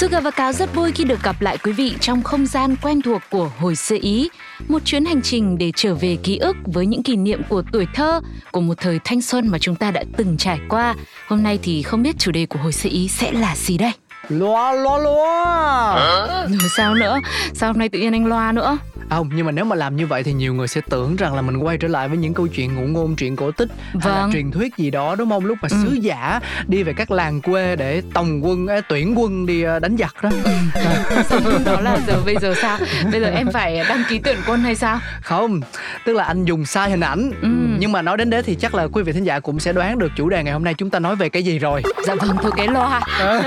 Sugar và Cáo rất vui khi được gặp lại quý vị trong không gian quen thuộc của hồi xưa Ý. Một chuyến hành trình để trở về ký ức với những kỷ niệm của tuổi thơ, của một thời thanh xuân mà chúng ta đã từng trải qua. Hôm nay thì không biết chủ đề của hồi xưa Ý sẽ là gì đây? Loa loa loa Rồi sao nữa? Sao hôm nay tự nhiên anh loa nữa? Không, nhưng mà nếu mà làm như vậy thì nhiều người sẽ tưởng rằng là mình quay trở lại với những câu chuyện ngụ ngôn, chuyện cổ tích hay là Vâng. truyền thuyết gì đó đúng không? Lúc mà Ừ. sứ giả đi về các làng quê để tòng quân, ê, tuyển quân đi đánh giặc đó. Sao đó là giờ bây giờ sao? Bây giờ em phải đăng ký tuyển quân hay sao? Không, tức là anh dùng sai hình ảnh. Ừ. Nhưng mà nói đến đấy thì chắc là quý vị thính giả cũng sẽ đoán được chủ đề ngày hôm nay chúng ta nói về cái gì rồi. Dạ vâng, thôi cái loa.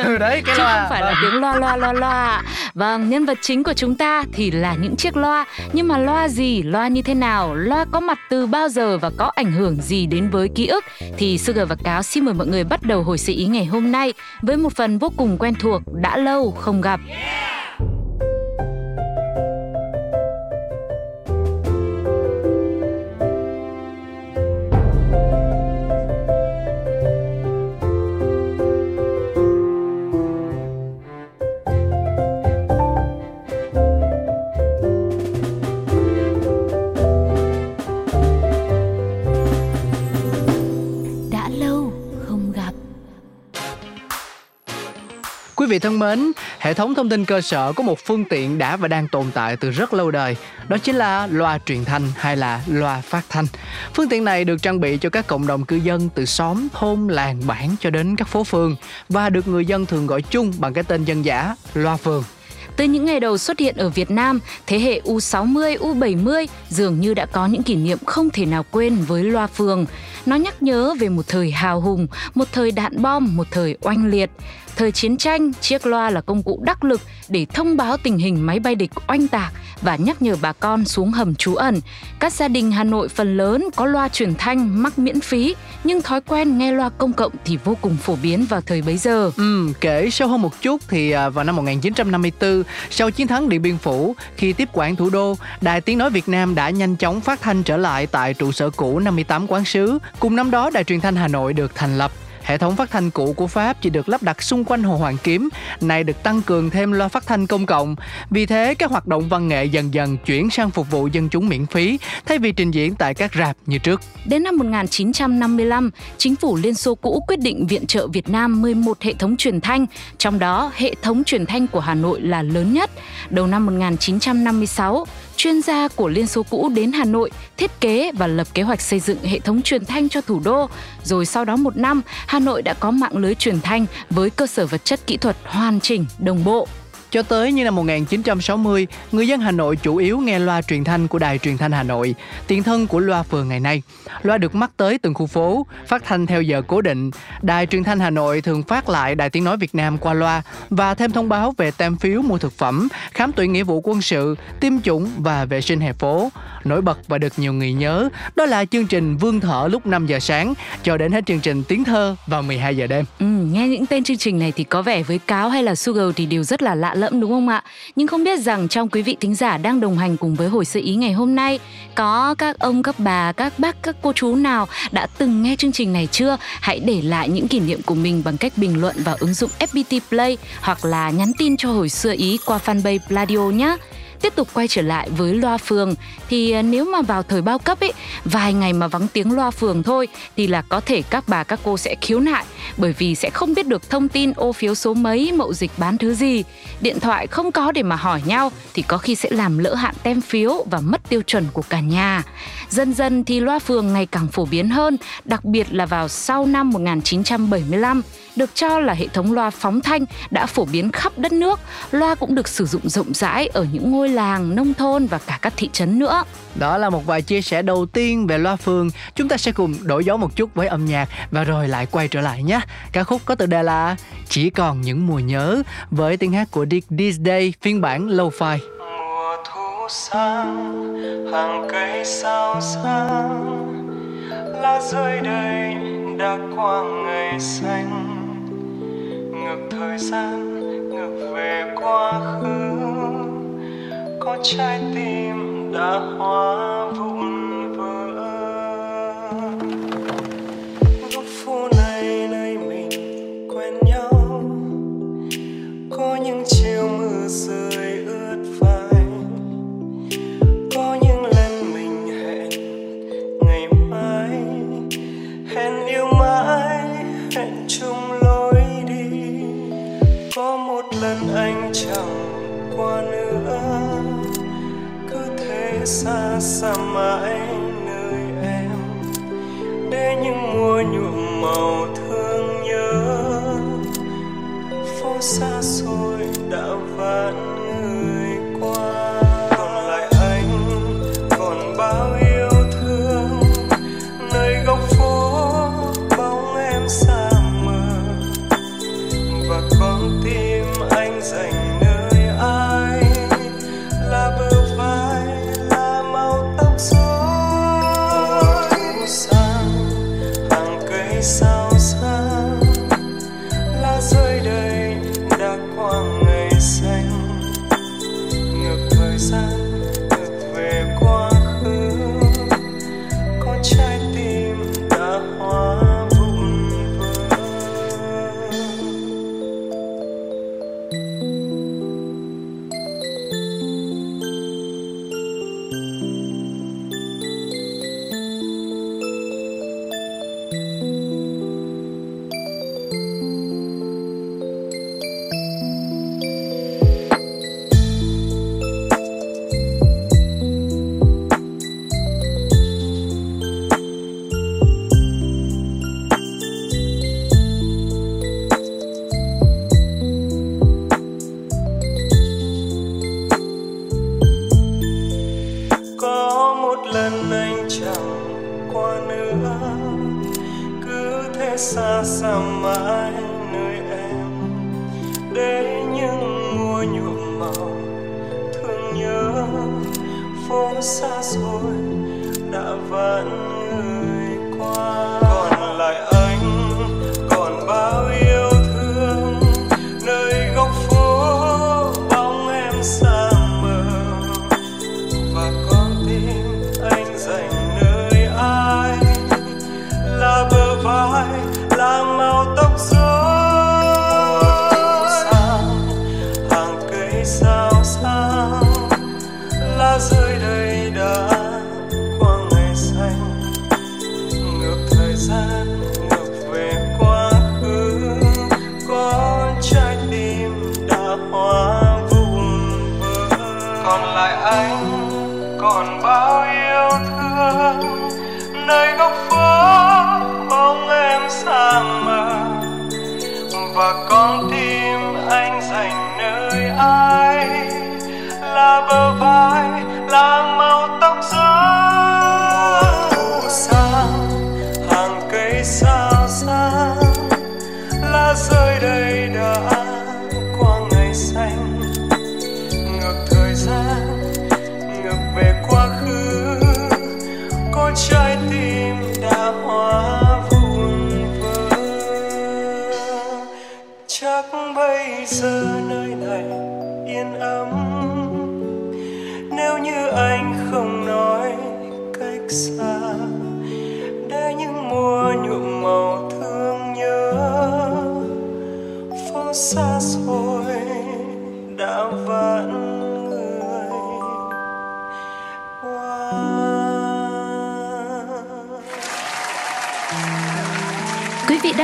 Ừ, đấy, cái chứ loa. không phải là Vâng. tiếng loa loa loa loa. Vâng, nhân vật chính của chúng ta thì là những chiếc loa, nhưng mà loa gì, loa như thế nào, loa có mặt từ bao giờ và có ảnh hưởng gì đến với ký ức thì Sugar và Cáo xin mời mọi người bắt đầu hồi sự ý ngày hôm nay với một phần vô cùng quen thuộc đã lâu không gặp. yeah! Vị thân mến, hệ thống thông tin cơ sở có một phương tiện đã và đang tồn tại từ rất lâu đời. Đó chính là loa truyền thanh hay là loa phát thanh. Phương tiện này được trang bị cho các cộng đồng cư dân từ xóm, thôn, làng, bản cho đến các phố phường và được người dân thường gọi chung bằng cái tên dân dã loa phường. Từ những ngày đầu xuất hiện ở Việt Nam, thế hệ U60, U70 dường như đã có những kỷ niệm không thể nào quên với loa phường. Nó nhắc nhớ về một thời hào hùng, một thời đạn bom, một thời oanh liệt. Thời chiến tranh, chiếc loa là công cụ đắc lực để thông báo tình hình máy bay địch oanh tạc và nhắc nhở bà con xuống hầm trú ẩn. Các gia đình Hà Nội phần lớn có loa truyền thanh mắc miễn phí, nhưng thói quen nghe loa công cộng thì vô cùng phổ biến vào thời bấy giờ. Ừ, kể sâu hơn một chút thì à, vào năm 1954, sau chiến thắng Điện Biên Phủ, khi tiếp quản thủ đô, Đài Tiếng Nói Việt Nam đã nhanh chóng phát thanh trở lại tại trụ sở cũ 58 quán sứ. Cùng năm đó, Đài Truyền thanh Hà Nội được thành lập. Hệ thống phát thanh cũ của Pháp chỉ được lắp đặt xung quanh Hồ Hoàn Kiếm, nay được tăng cường thêm loa phát thanh công cộng. Vì thế, các hoạt động văn nghệ dần dần chuyển sang phục vụ dân chúng miễn phí, thay vì trình diễn tại các rạp như trước. Đến năm 1955, chính phủ Liên Xô cũ quyết định viện trợ Việt Nam 11 hệ thống truyền thanh, trong đó hệ thống truyền thanh của Hà Nội là lớn nhất. Đầu năm 1956, chuyên gia của Liên Xô cũ đến Hà Nội thiết kế và lập kế hoạch xây dựng hệ thống truyền thanh cho thủ đô. Rồi sau đó một năm, Hà Nội đã có mạng lưới truyền thanh với cơ sở vật chất kỹ thuật hoàn chỉnh, đồng bộ. Cho tới như năm 1960, người dân Hà Nội chủ yếu nghe loa truyền thanh của Đài Truyền thanh Hà Nội, tiền thân của loa phường ngày nay. Loa được mắc tới từng khu phố, phát thanh theo giờ cố định. Đài Truyền thanh Hà Nội thường phát lại Đài Tiếng Nói Việt Nam qua loa và thêm thông báo về tem phiếu mua thực phẩm, khám tuyển nghĩa vụ quân sự, tiêm chủng và vệ sinh hè phố. Nổi bật và được nhiều người nhớ, đó là chương trình Vương Thở lúc 5 giờ sáng cho đến hết chương trình Tiếng Thơ vào 12 giờ đêm. Ừ, nghe những tên chương trình này thì có vẻ với Cáo hay là Sugar thì đều rất là lạ lẫm đúng không ạ? Nhưng không biết rằng trong quý vị thính giả đang đồng hành cùng với hồi sự ý ngày hôm nay có các ông, các bà, các bác, các cô chú nào đã từng nghe chương trình này chưa? Hãy để lại những kỷ niệm của mình bằng cách bình luận vào ứng dụng FPT Play hoặc là nhắn tin cho hồi xưa ý qua fanpage Pladio nhé. Tiếp tục quay trở lại với loa phường, thì à, nếu mà vào thời bao cấp ấy, vài ngày mà vắng tiếng loa phường thôi, thì là có thể các bà, các cô sẽ khiếu nại, bởi vì sẽ không biết được thông tin ô phiếu số mấy, mậu dịch bán thứ gì. Điện thoại không có để mà hỏi nhau, thì có khi sẽ làm lỡ hạn tem phiếu và mất tiêu chuẩn của cả nhà. Dần dần thì loa phường ngày càng phổ biến hơn, đặc biệt là vào sau năm 1975 được cho là hệ thống loa phóng thanh đã phổ biến khắp đất nước. Loa cũng được sử dụng rộng rãi ở những ngôi làng, nông thôn và cả các thị trấn nữa. Đó là một vài chia sẻ đầu tiên về loa phường. Chúng ta sẽ cùng đổi gió một chút với âm nhạc và rồi lại quay trở lại nhé. Ca khúc có tựa đề là Chỉ còn những mùa nhớ với tiếng hát của Dick Day phiên bản lo-fi. Mùa thu sang, hàng cây sao sáng, lá rơi đầy đã qua ngày xanh ngược thời gian ngược về quá khứ trái tim đã hóa vụn vai làm màu tóc xưa.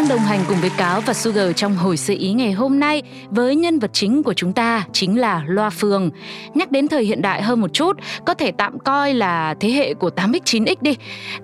đồng hành cùng với Cáo và Sugar trong hồi sự ý ngày hôm nay với nhân vật chính của chúng ta chính là Loa Phường. Nhắc đến thời hiện đại hơn một chút, có thể tạm coi là thế hệ của 8X, 9X đi.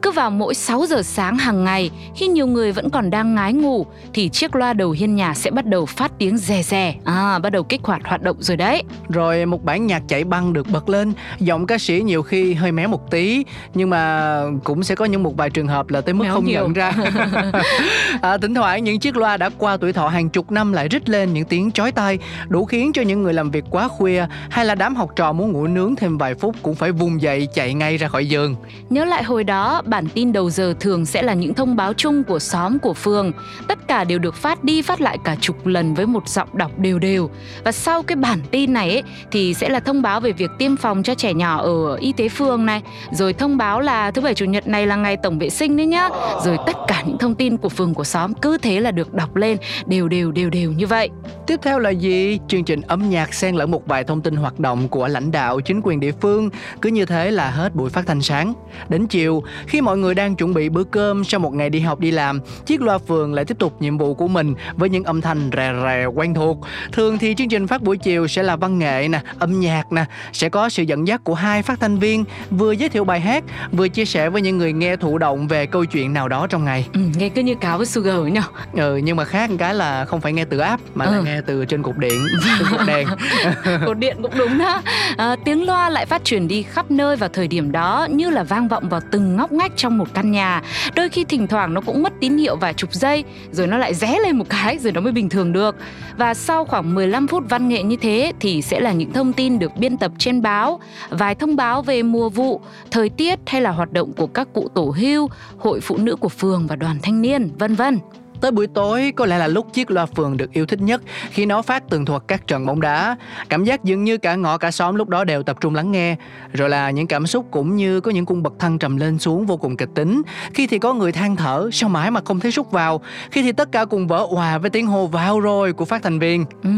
Cứ vào mỗi 6 giờ sáng hàng ngày, khi nhiều người vẫn còn đang ngái ngủ, thì chiếc loa đầu hiên nhà sẽ bắt đầu phát tiếng rè rè, à, bắt đầu kích hoạt hoạt động rồi đấy. Rồi một bản nhạc chạy băng được bật lên, giọng ca sĩ nhiều khi hơi mé một tí, nhưng mà cũng sẽ có những một vài trường hợp là tới mức méo không nhiều. nhận ra. à, tính thoảng những chiếc loa đã qua tuổi thọ hàng chục năm lại rít lên những tiếng chói tai, đủ khiến cho những người làm việc quá khuya hay là đám học trò muốn ngủ nướng thêm vài phút cũng phải vùng dậy chạy ngay ra khỏi giường. Nhớ lại hồi đó, bản tin đầu giờ thường sẽ là những thông báo chung của xóm của phường. Tất cả đều được phát đi phát lại cả chục lần với một giọng đọc đều đều. Và sau cái bản tin này ấy, thì sẽ là thông báo về việc tiêm phòng cho trẻ nhỏ ở y tế phường này, rồi thông báo là thứ bảy chủ nhật này là ngày tổng vệ sinh đấy nhá. Rồi tất cả những thông tin của phường của xóm cứ thế là được đọc lên đều đều đều đều như vậy. Tiếp theo là gì? Chương trình âm nhạc xen lẫn một vài thông tin hoạt động của lãnh đạo chính quyền địa phương. Cứ như thế là hết buổi phát thanh sáng. Đến chiều, khi mọi người đang chuẩn bị bữa cơm sau một ngày đi học đi làm, chiếc loa phường lại tiếp tục nhiệm vụ của mình với những âm thanh rè rè quen thuộc. Thường thì chương trình phát buổi chiều sẽ là văn nghệ nè, âm nhạc nè, sẽ có sự dẫn dắt của hai phát thanh viên vừa giới thiệu bài hát, vừa chia sẻ với những người nghe thụ động về câu chuyện nào đó trong ngày. Ừ, nghe cứ như cáo với Sugar ấy nhỉ? Ừ, nhưng mà khác một cái là không phải nghe từ app mà ừ. là nghe từ trên cục điện, trên cục đèn. cột điện cũng đúng đó. À, tiếng loa lại phát truyền đi khắp nơi vào thời điểm đó như là vang vọng vào từng ngóc ngách trong một căn nhà. Đôi khi thỉnh thoảng nó cũng mất tín hiệu vài chục giây, rồi nó lại ré lên một cái rồi nó mới bình thường được. Và sau khoảng 15 phút văn nghệ như thế thì sẽ là những thông tin được biên tập trên báo, vài thông báo về mùa vụ, thời tiết hay là hoạt động của các cụ tổ hưu, hội phụ nữ của phường và đoàn thanh niên, vân vân. Tới buổi tối có lẽ là lúc chiếc loa phường được yêu thích nhất khi nó phát tường thuật các trận bóng đá. Cảm giác dường như cả ngõ cả xóm lúc đó đều tập trung lắng nghe. Rồi là những cảm xúc cũng như có những cung bậc thăng trầm lên xuống vô cùng kịch tính. Khi thì có người than thở sao mãi mà không thấy rút vào. Khi thì tất cả cùng vỡ hòa với tiếng hô vào rồi của phát thành viên. Ừ,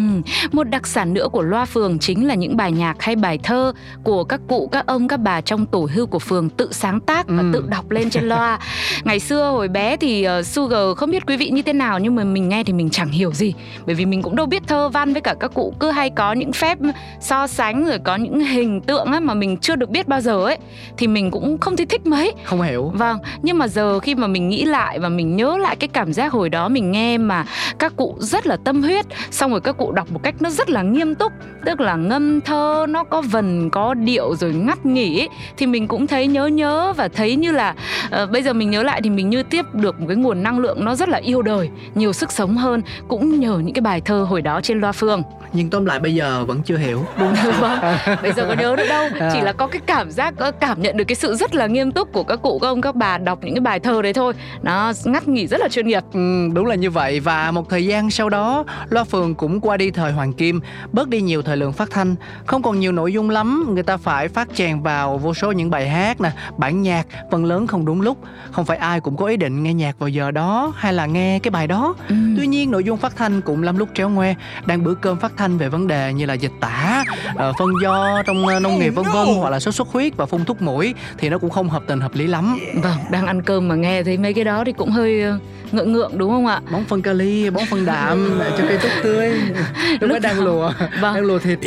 một đặc sản nữa của loa phường chính là những bài nhạc hay bài thơ của các cụ, các ông, các bà trong tổ hưu của phường tự sáng tác và ừ. tự đọc lên trên loa. Ngày xưa hồi bé thì uh, Sugar không biết quý vị như thế nào nhưng mà mình nghe thì mình chẳng hiểu gì. Bởi vì mình cũng đâu biết thơ văn với cả các cụ cứ hay có những phép so sánh rồi có những hình tượng ấy mà mình chưa được biết bao giờ ấy thì mình cũng không thấy thích mấy. Không hiểu. Vâng nhưng mà giờ khi mà mình nghĩ lại và mình nhớ lại cái cảm giác hồi đó mình nghe mà các cụ rất là tâm huyết xong rồi các cụ đọc một cách nó rất là nghiêm túc tức là ngâm thơ nó có vần có điệu rồi ngắt nghỉ ấy, thì mình cũng thấy nhớ nhớ và thấy như là uh, bây giờ mình nhớ lại thì mình như tiếp được một cái nguồn năng lượng nó rất là yêu đời nhiều sức sống hơn cũng nhờ những cái bài thơ hồi đó trên loa phường nhưng tóm lại bây giờ vẫn chưa hiểu đúng vâng bây giờ có nhớ nữa đâu. À. chỉ là có cái cảm giác cảm nhận được cái sự rất là nghiêm túc của các cụ các ông các bà đọc những cái bài thơ đấy thôi. Nó ngắt nghỉ rất là chuyên nghiệp. Ừ, đúng là như vậy. Và một thời gian sau đó loa phường cũng qua đi thời hoàng kim bớt đi nhiều thời lượng phát thanh. Không còn nhiều nội dung lắm người ta phải phát chèn vào vô số những bài hát nè bản nhạc phần lớn không đúng lúc. Không phải ai cũng có ý định nghe nhạc vào giờ đó hay là nghe cái bài đó. Ừ. tuy nhiên nội dung phát thanh cũng lắm lúc tréo ngoe. Đang bữa cơm phát thanh về vấn đề như là dịch tả uh, phân do trong uh, nông nghiệp vân vân hoặc là sốt xuất huyết và phun thuốc mũi thì nó cũng không hợp tình hợp lý lắm. Vâng đang ăn cơm mà nghe thấy mấy cái đó thì cũng hơi uh, ngượng ngượng đúng không ạ? Bón phân kali bón phân đạm cho cây tốt tươi. Lúc đó đang lùa vâng. đang lùa thịt.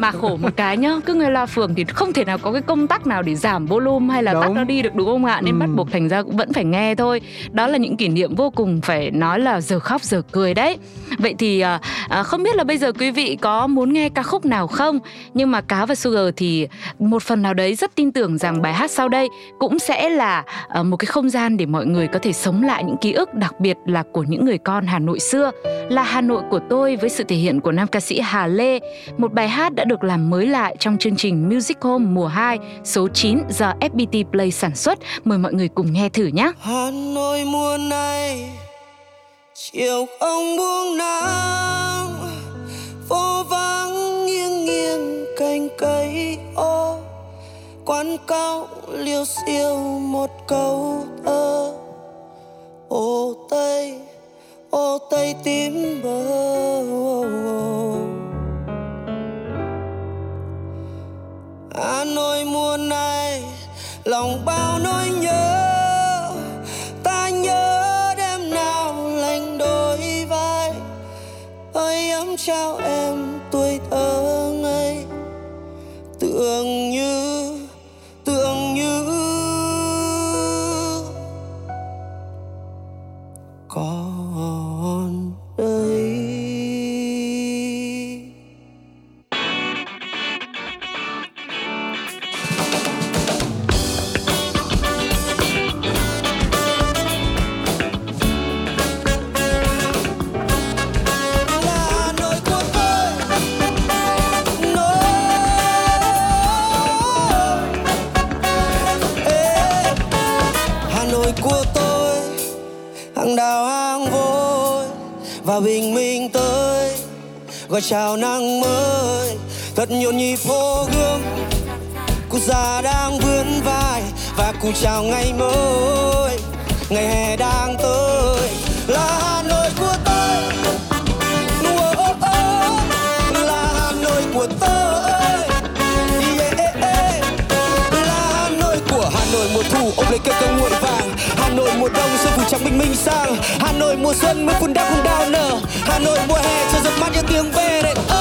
Mà khổ một cái nhá cứ nghe loa phường thì không thể nào có cái công tắc nào để giảm volume hay là đúng. tắt nó đi được đúng không ạ? Nên ừ. bắt buộc thành ra cũng vẫn phải nghe thôi đó là những kỷ niệm vô cùng phải nói là giờ khóc giờ cười đấy. Vậy thì à, à, không biết là bây giờ quý vị có muốn nghe ca khúc nào không? Nhưng mà cá và sugar thì một phần nào đấy rất tin tưởng rằng bài hát sau đây cũng sẽ là à, một cái không gian để mọi người có thể sống lại những ký ức đặc biệt là của những người con Hà Nội xưa. Là Hà Nội của tôi với sự thể hiện của nam ca sĩ Hà Lê. Một bài hát đã được làm mới lại trong chương trình Music Home mùa 2 số 9 do FPT Play sản xuất. Mời mọi người cùng nghe thử nhé. Hà Nội mùa này. Chiều không buông nắng, phố vắng nghiêng nghiêng cành cây ô. Quán cao liêu xiêu một câu thơ. Ô tây ô tây tím bờ 笑 bình minh tới, gọi chào nắng mới. Thật nhộn nhịp phố gương cụ già đang vươn vai và cùng chào ngày mới. Ngày hè đang tới, là hà nội của tôi. Là hà nội của tôi. Mùa đông xuân phủ trắng bình minh sang. Hà nội mùa xuân mưa phun đáp không đau nở. Hà nội mùa hè chờ giật mắt những tiếng về đây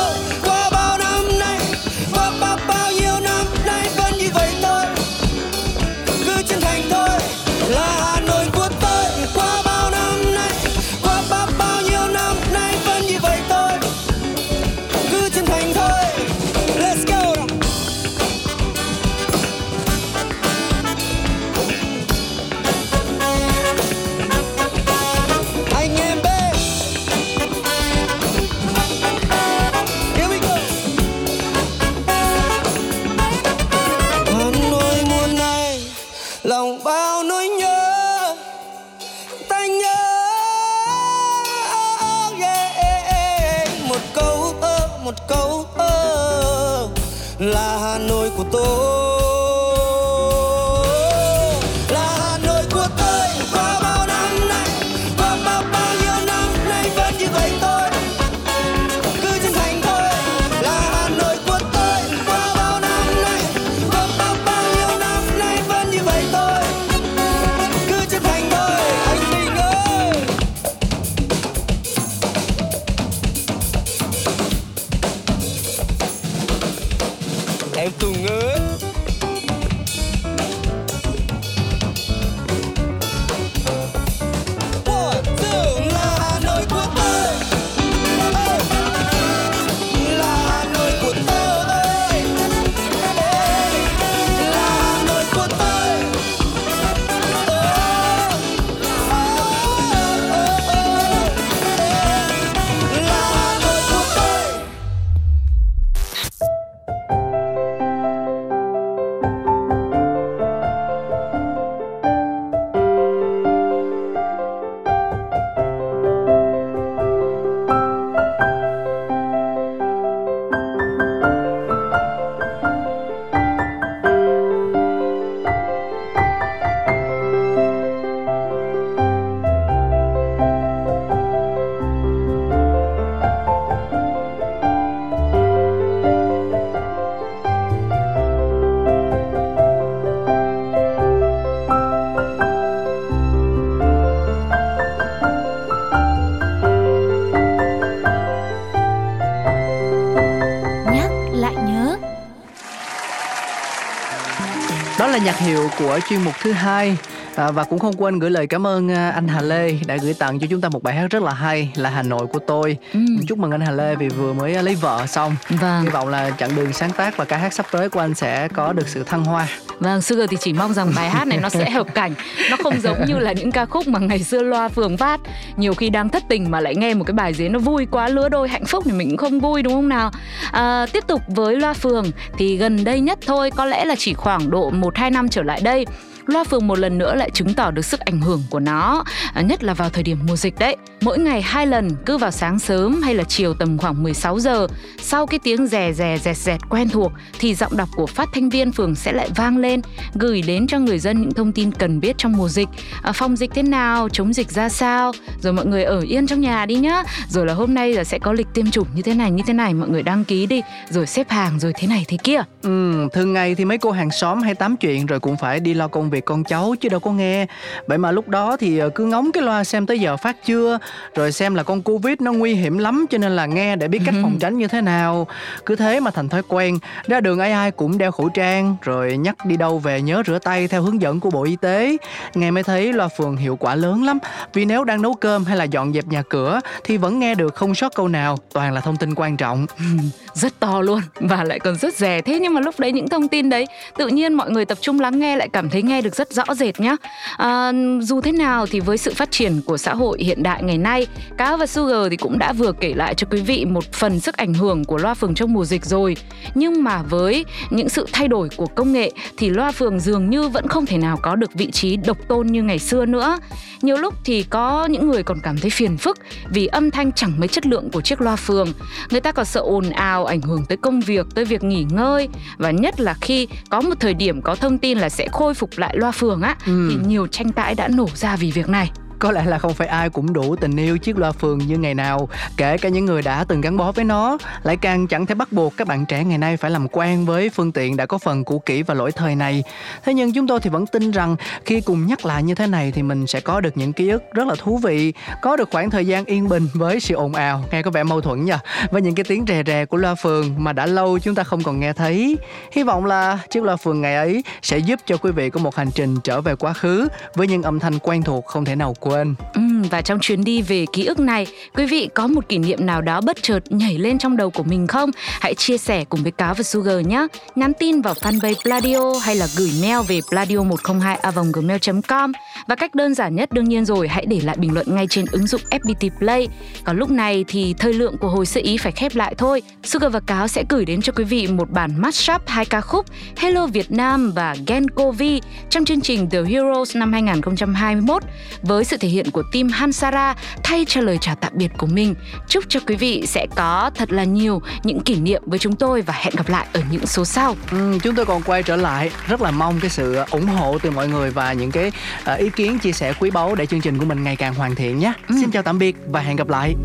nhạc hiệu của chuyên mục thứ hai à, và cũng không quên gửi lời cảm ơn à, anh Hà Lê đã gửi tặng cho chúng ta một bài hát rất là hay là Hà Nội của tôi. Ừ. Chúc mừng anh Hà Lê vì vừa mới lấy vợ xong. Vâng. Hy vọng là chặng đường sáng tác và ca hát sắp tới của anh sẽ có được sự thăng hoa. Vâng, Sugar thì chỉ mong rằng bài hát này nó sẽ hợp cảnh Nó không giống như là những ca khúc mà ngày xưa loa phường phát Nhiều khi đang thất tình mà lại nghe một cái bài gì nó vui quá lứa đôi hạnh phúc thì mình cũng không vui đúng không nào à, Tiếp tục với loa phường thì gần đây nhất thôi Có lẽ là chỉ khoảng độ 1-2 năm trở lại đây Loa phường một lần nữa lại chứng tỏ được sức ảnh hưởng của nó à, Nhất là vào thời điểm mùa dịch đấy. Mỗi ngày hai lần cứ vào sáng sớm hay là chiều tầm khoảng 16 giờ. Sau cái tiếng rè rè rẹt rẹt quen thuộc Thì giọng đọc của phát thanh viên phường sẽ lại vang lên Gửi đến cho người dân những thông tin cần biết trong mùa dịch. À, Phòng dịch thế nào, chống dịch ra sao? Rồi mọi người ở yên trong nhà đi nhá. Rồi là hôm nay là sẽ có lịch tiêm chủng như thế này như thế này Mọi người đăng ký đi. Rồi xếp hàng rồi thế này thế kia. Ừ, thường ngày thì mấy cô hàng xóm hay tám chuyện rồi cũng phải đi lo công việc con cháu chứ đâu có nghe. Vậy mà lúc đó thì ờ, cứ ngóng cái loa xem tới giờ phát chưa, rồi xem là con Covid nó nguy hiểm lắm cho nên là nghe để biết cách phòng tránh như thế nào. Cứ thế mà thành thói quen. Ra đường ai ai cũng đeo khẩu trang, rồi nhắc đi đâu về nhớ rửa tay theo hướng dẫn của Bộ Y tế. Nghe mới thấy loa phường hiệu quả lớn lắm. Vì nếu đang nấu cơm hay là dọn dẹp nhà cửa thì vẫn nghe được không sót câu nào, toàn là thông tin quan trọng. rất to luôn và lại còn rất rẻ thế nhưng mà lúc đấy những thông tin đấy tự nhiên mọi người tập trung lắng nghe lại cảm thấy nghe được được rất rõ rệt nhé. À, dù thế nào thì với sự phát triển của xã hội hiện đại ngày nay, cá và Sugar thì cũng đã vừa kể lại cho quý vị một phần sức ảnh hưởng của loa phường trong mùa dịch rồi. Nhưng mà với những sự thay đổi của công nghệ thì loa phường dường như vẫn không thể nào có được vị trí độc tôn như ngày xưa nữa. Nhiều lúc thì có những người còn cảm thấy phiền phức vì âm thanh chẳng mấy chất lượng của chiếc loa phường. Người ta còn sợ ồn ào ảnh hưởng tới công việc, tới việc nghỉ ngơi và nhất là khi có một thời điểm có thông tin là sẽ khôi phục lại loa phường á ừ. thì nhiều tranh cãi đã nổ ra vì việc này có lẽ là không phải ai cũng đủ tình yêu chiếc loa phường như ngày nào, kể cả những người đã từng gắn bó với nó. Lại càng chẳng thể bắt buộc các bạn trẻ ngày nay phải làm quen với phương tiện đã có phần cũ kỹ và lỗi thời này. Thế nhưng chúng tôi thì vẫn tin rằng khi cùng nhắc lại như thế này thì mình sẽ có được những ký ức rất là thú vị, có được khoảng thời gian yên bình với sự ồn ào, nghe có vẻ mâu thuẫn nha với những cái tiếng rè rè của loa phường mà đã lâu chúng ta không còn nghe thấy. Hy vọng là chiếc loa phường ngày ấy sẽ giúp cho quý vị có một hành trình trở về quá khứ với những âm thanh quen thuộc không thể nào quên. Ừ, và trong chuyến đi về ký ức này, quý vị có một kỷ niệm nào đó bất chợt nhảy lên trong đầu của mình không? Hãy chia sẻ cùng với Cáo và Sugar nhé. Nhắn tin vào fanpage Pladio hay là gửi mail về pladio102a.gmail.com và cách đơn giản nhất đương nhiên rồi, hãy để lại bình luận ngay trên ứng dụng FPT Play. Còn lúc này thì thời lượng của hồi sơ ý phải khép lại thôi. Sugar và Cáo sẽ gửi đến cho quý vị một bản mashup hai ca khúc Hello Việt Nam và Genkovi trong chương trình The Heroes năm 2021 với sự thể hiện của team Hansara thay cho lời chào tạm biệt của mình. Chúc cho quý vị sẽ có thật là nhiều những kỷ niệm với chúng tôi và hẹn gặp lại ở những số sau. Ừ, chúng tôi còn quay trở lại rất là mong cái sự ủng hộ từ mọi người và những cái uh, ý kiến chia sẻ quý báu để chương trình của mình ngày càng hoàn thiện nhé. Ừ. Xin chào tạm biệt và hẹn gặp lại.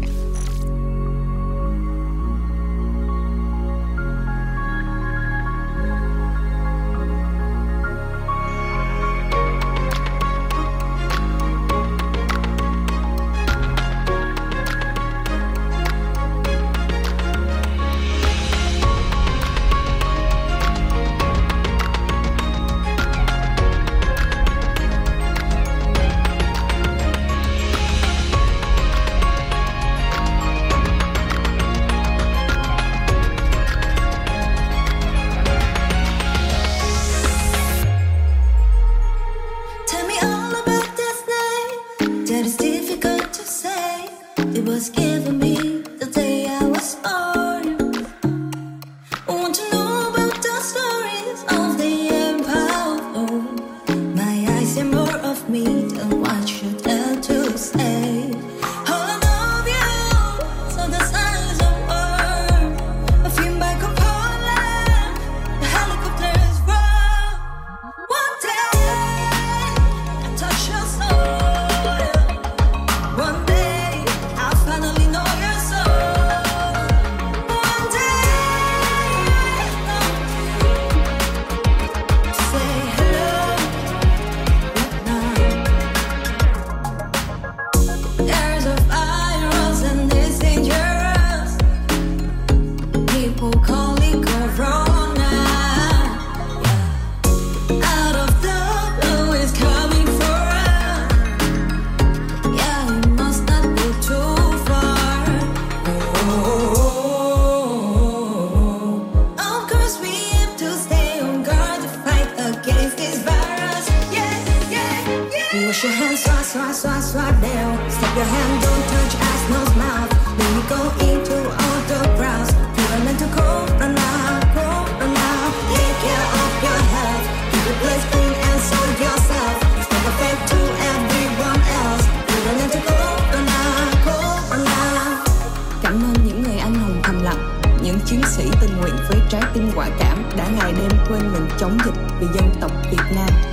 Quên mình chống dịch vì dân tộc Việt Nam.